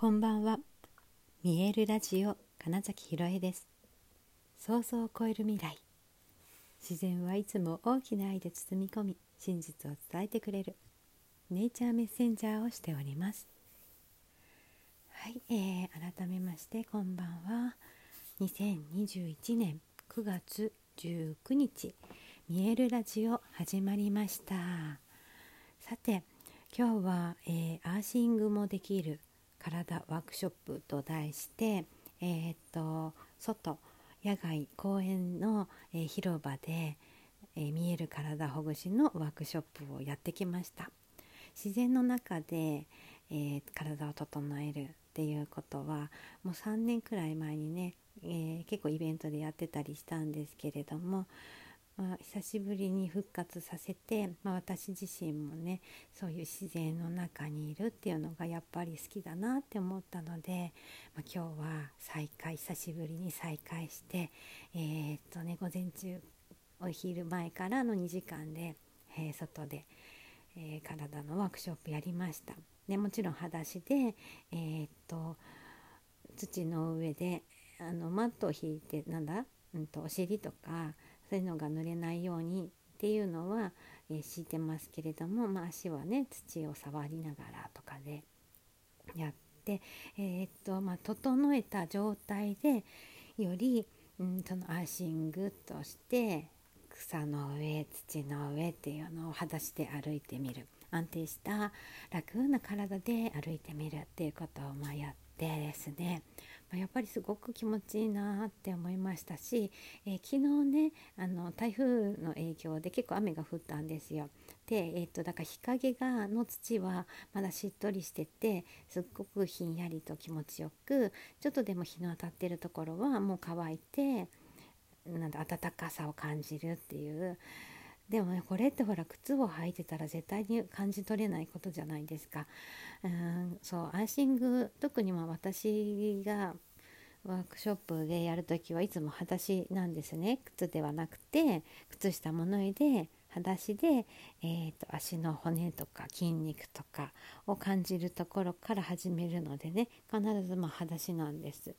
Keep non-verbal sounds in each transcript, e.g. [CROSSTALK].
こんばんは。見えるラジオ金崎ひろえです。想像を超える未来。自然はいつも大きな愛で包み込み真実を伝えてくれる。ネイチャーメッセンジャーをしております。はい、えー、改めましてこんばんは。2021年9月19日見えるラジオ始まりました。さて今日は、えー、アーシングもできる体ワークショップと題して、えー、っと外野外公園の、えー、広場で、えー、見える体ほぐしのワークショップをやってきました。自然の中で、え体を整えるっていうことはもう3年くらい前にね、え結構イベントでやってたりしたんですけれどもまあ、久しぶりに復活させて、まあ、私自身もねそういう自然の中にいるっていうのがやっぱり好きだなって思ったので、まあ、今日は再開久しぶりに再開してえー、っとね午前中お昼前からの2時間で、えー、外で、えー、体のワークショップやりました。でもちろん裸足で、え、っと土の上であのマットを引いてなんだ、うん、とお尻とかそういうのが濡れないようにっていうのは、えー、敷いてますけれども、まあ、足はね土を触りながらとかでやって、えー、っとまあ、整えた状態でより、うん、そのアーシングとして草の上土の上っていうのを裸足で歩いてみる。安定した楽な体で歩いてみるっていうことをまあやってですね。やっぱりすごく気持ちいいなって思いましたし、えー、昨日ねあの台風の影響で結構雨が降ったんですよ。で、えーと、だから日陰がの土はまだしっとりしててすっごくひんやりと気持ちよくちょっとでも日の当たってるところはもう乾いてなん暖かさを感じるっていうでもねこれってほら靴を履いてたら絶対に感じ取れないことじゃないですか。うんそうアイシング特にまあ私がワークショップでやるときはいつも裸足なんですね靴ではなくて靴下も脱いで裸足で、えーと、足の骨とか筋肉とかを感じるところから始めるのでね必ずまあ裸足なんです。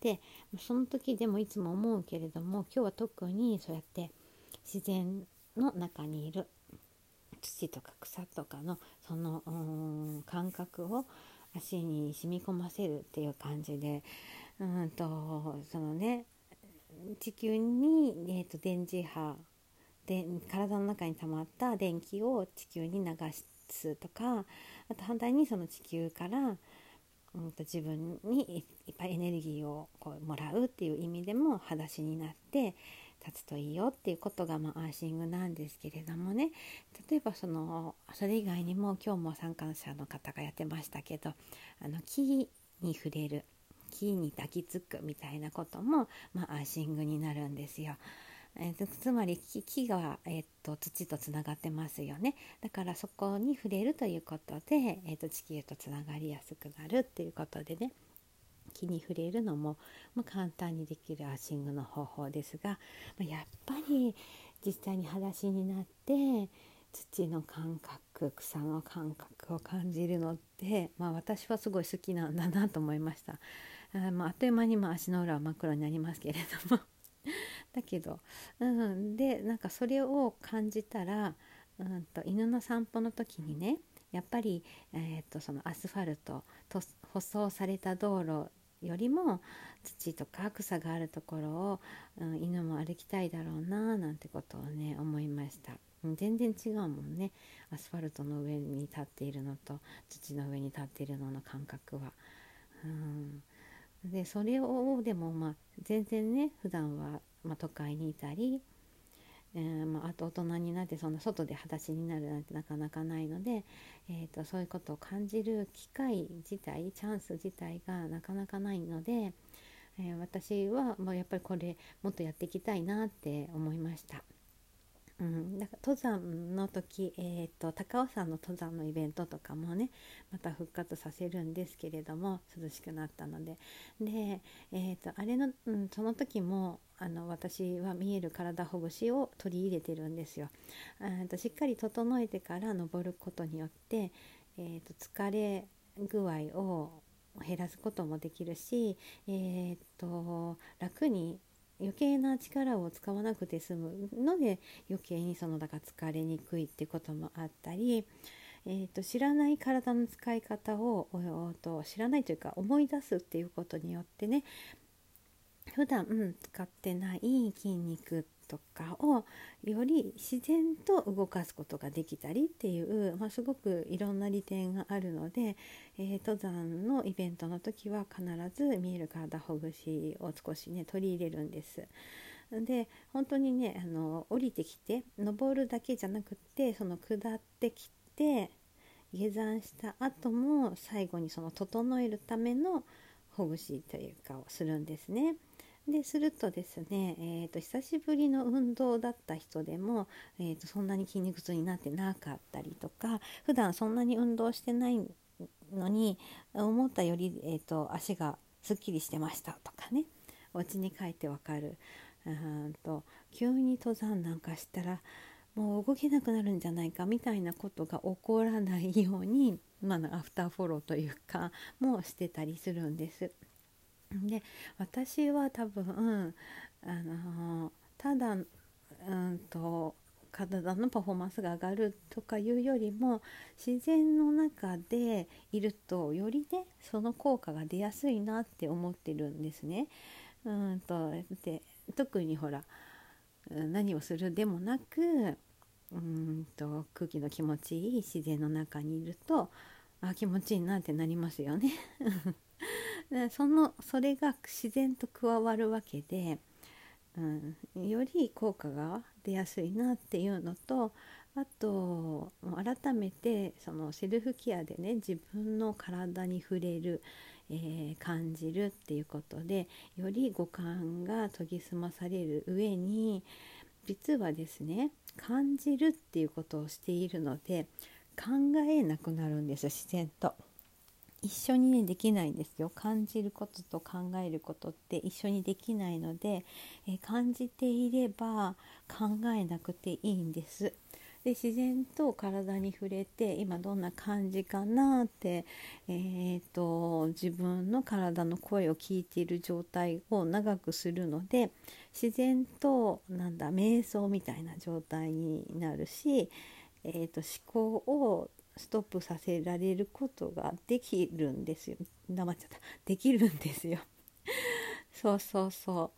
でその時でもいつも思うけれども今日は特にそうやって自然の中にいる土とか草とかのその感覚を足に染み込ませるっていう感じでうんとそのね地球に、えーと、電磁波で体の中に溜まった電気を地球に流すとかあと反対にその地球から、うんと、自分にいっぱいエネルギーをこうもらうっていう意味でも裸足になって立つといいよっていうことが、まあ、アーシングなんですけれどもね。例えばそのそれ以外にも今日も参加者の方がやってましたけどあの木に触れる。木に抱きつくみたいなことも、まあ、アーシングになるんですよ。えーと、つまり木が、えーと、土とつながってますよねだからそこに触れるということで、えーと地球とつながりやすくなるっていうことでね木に触れるのも、まあ、簡単にできるアーシングの方法ですが、まあ、やっぱり実際に裸足になって土の感覚草の感覚を感じるのって、まあ、私はすごい好きなんだなと思いました。あ,、まあ、あっという間にま足の裏は真っ黒になりますけれども [LAUGHS] だけど、うん、でなんかそれを感じたら、うんと、犬の散歩の時にねやっぱり、えーとそのアスファルトと舗装された道路よりも土とか草があるところを、うん、犬も歩きたいだろうななんてことをね思いました。全然違うもんねアスファルトの上に立っているのと土の上に立っているのの感覚は。うんでそれをでもまあ全然ね普段はま都会にいたり、えー、まあ、と大人になってそんな外で裸足になるなんてなかなかないので、えーと、そういうことを感じる機会自体チャンス自体がなかなかないので、えー、私は、まあ、やっぱりこれもっとやっていきたいなって思いました。うん、だから登山の時、えーと、高尾山の登山のイベントとかもねまた復活させるんですけれども涼しくなったのでで、えーと、あれの、うん、その時もあの私は見える体ほぐしを取り入れてるんですよ。としっかり整えてから登ることによって、えーと疲れ具合を減らすこともできるし、えー、っと楽に余計な力を使わなくて済むので余計にそのだから疲れにくいってこともあったり、えーと、知らない体の使い方をと知らないというか思い出すっていうことによってね普段、うん、使ってない筋肉とかをより自然と動かすことができたりっていう、まあ、すごくいろんな利点があるので、えー、登山のイベントの時は必ず見える体ほぐしを少しね取り入れるんです。で本当にねあの降りてきて登るだけじゃなくってその下ってきて下山した後も最後にその整えるためのほぐしというかをするんですね。でするとですね、えーと、久しぶりの運動だった人でも、えーと、そんなに筋肉痛になってなかったりとか普段そんなに運動してないのに思ったより、えーと、足がすっきりしてましたとかねお家に帰ってわかるうんと急に登山なんかしたらもう動けなくなるんじゃないかみたいなことが起こらないように、まあ、アフターフォローというかもしてたりするんです。で私は多分、うん、あのただうんと体のパフォーマンスが上がるとかいうよりも自然の中でいるとよりねその効果が出やすいなって思ってるんですね。うんとで特にほら何をするでもなくうんと空気の気持ちいい自然の中にいるとあ気持ちいいなってなりますよね。[LAUGHS] そのそれが自然と加わるわけで、うん、より効果が出やすいなっていうのとあと改めてそのセルフケアでね自分の体に触れる、えー、感じるっていうことでより五感が研ぎ澄まされる上に実はですね感じるっていうことをしているので考えなくなるんです自然と。一緒にねできないんですよ感じることと考えることって一緒にできないので、え感じていれば考えなくていいんです。で自然と体に触れて今どんな感じかなって、えーと、自分の体の声を聞いている状態を長くするので自然となんだ瞑想みたいな状態になるし、えーと思考をストップさせられることができるんですよ。黙っちゃった。できるんですよ。[LAUGHS] そうそうそ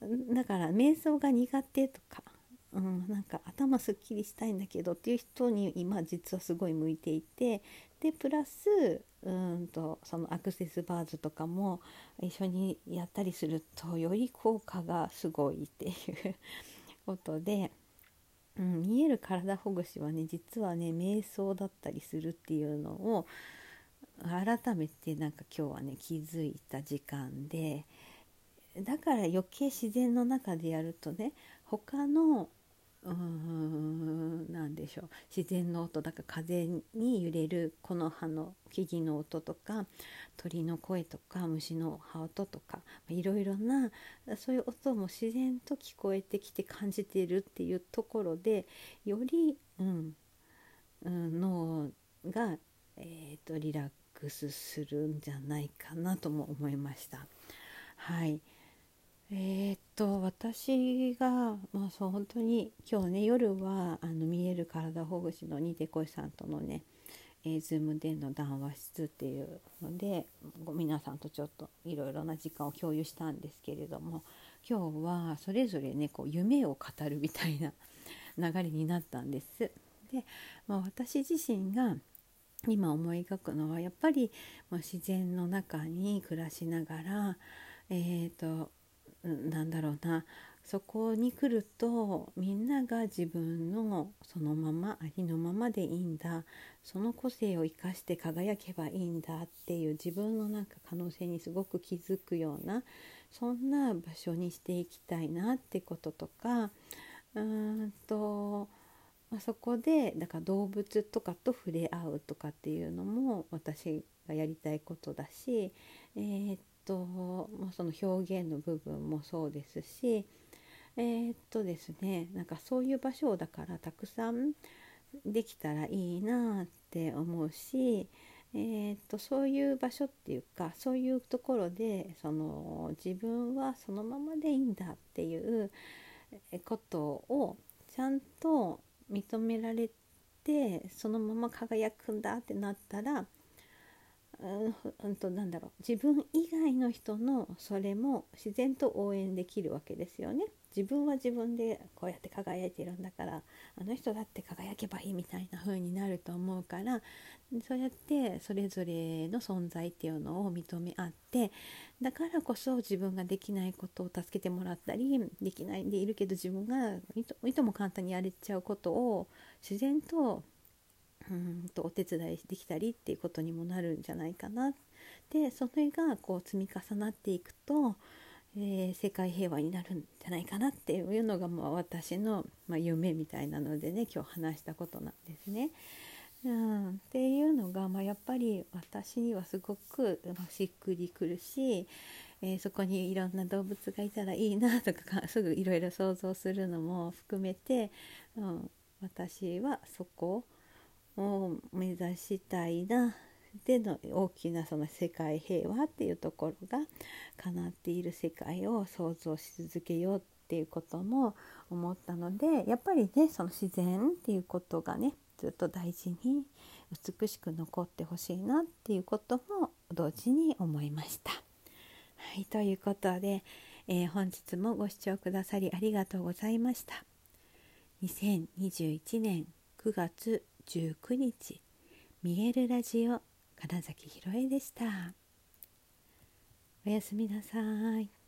う。だから瞑想が苦手とか、うん、なんか頭すっきりしたいんだけどっていう人に今実はすごい向いていて。でプラスうんとそのアクセスバーズとかも一緒にやったりするとより効果がすごいっていうことで。うん、見える体ほぐしはね実はね瞑想だったりするっていうのを改めてなんか今日はね気づいた時間でだから余計自然の中でやるとね他のうーん何でしょう。自然の音だから風に揺れるこの葉の木々の音とか鳥の声とか虫の葉音とかいろいろなそういう音も自然と聞こえてきて感じているっていうところでより、うんうん、脳が、えー、とリラックスするんじゃないかなとも思いました。はい。えー、っと私が、まあ、そう本当に今日ね夜はあの見える体ほぐしのにてこいさんとのね、えー、Zoom での談話室っていうので皆さんとちょっといろいろな時間を共有したんですけれども今日はそれぞれねこう夢を語るみたいな流れになったんです。で、まあ、私自身が今思い描くのはやっぱり、まあ、自然の中に暮らしながら、えーとなんだろうな。そこに来るとみんなが自分のそのままありのままでいいんだ。その個性を生かして輝けばいいんだっていう自分のなんか可能性にすごく気づくようなそんな場所にしていきたいなってこととかうーんと、まあ、そこでだから動物とかと触れ合うとかっていうのも私がやりたいことだしえー、っと、まあ、その表現の部分もそうですしえー、っとですねなんかそういう場所だからたくさんできたらいいなって思うし、ええーと、そういう場所っていうかそういうところでその自分はそのままでいいんだっていうことをちゃんと認められてそのまま輝くんだってなったらうんとなんだろう自分以外の人のそれも自然と応援できるわけですよね。自分は自分でこうやって輝いてるんだからあの人だって輝けばいいみたいな風になると思うからそうやってそれぞれの存在っていうのを認め合ってだからこそ自分ができないことを助けてもらったりできないでいるけど自分がいとも簡単にやれちゃうことを自然とうんとお手伝いできたりっていうことにもなるんじゃないかな。でそれがこう積み重なっていくと、えー、世界平和になるんじゃないかなっていうのがまあ私の、まあ、夢みたいなのでね今日話したことなんですね。うん、っていうのが、まあ、やっぱり私にはすごく、しっくりくるし、えー、そこにいろんな動物がいたらいいなとか [LAUGHS] すぐいろいろ想像するのも含めて、うん、私はそこを目指したいなでの大きなその世界平和っていうところが叶っている世界を想像し続けようっていうことも思ったのでやっぱりねその自然っていうことがねずっと大事に美しく残ってほしいなっていうことも同時に思いました。はい、ということで、えー、本日もご視聴くださりありがとうございました。2021年9月19日。見えるラジオ金崎ひろえでした。おやすみなさい。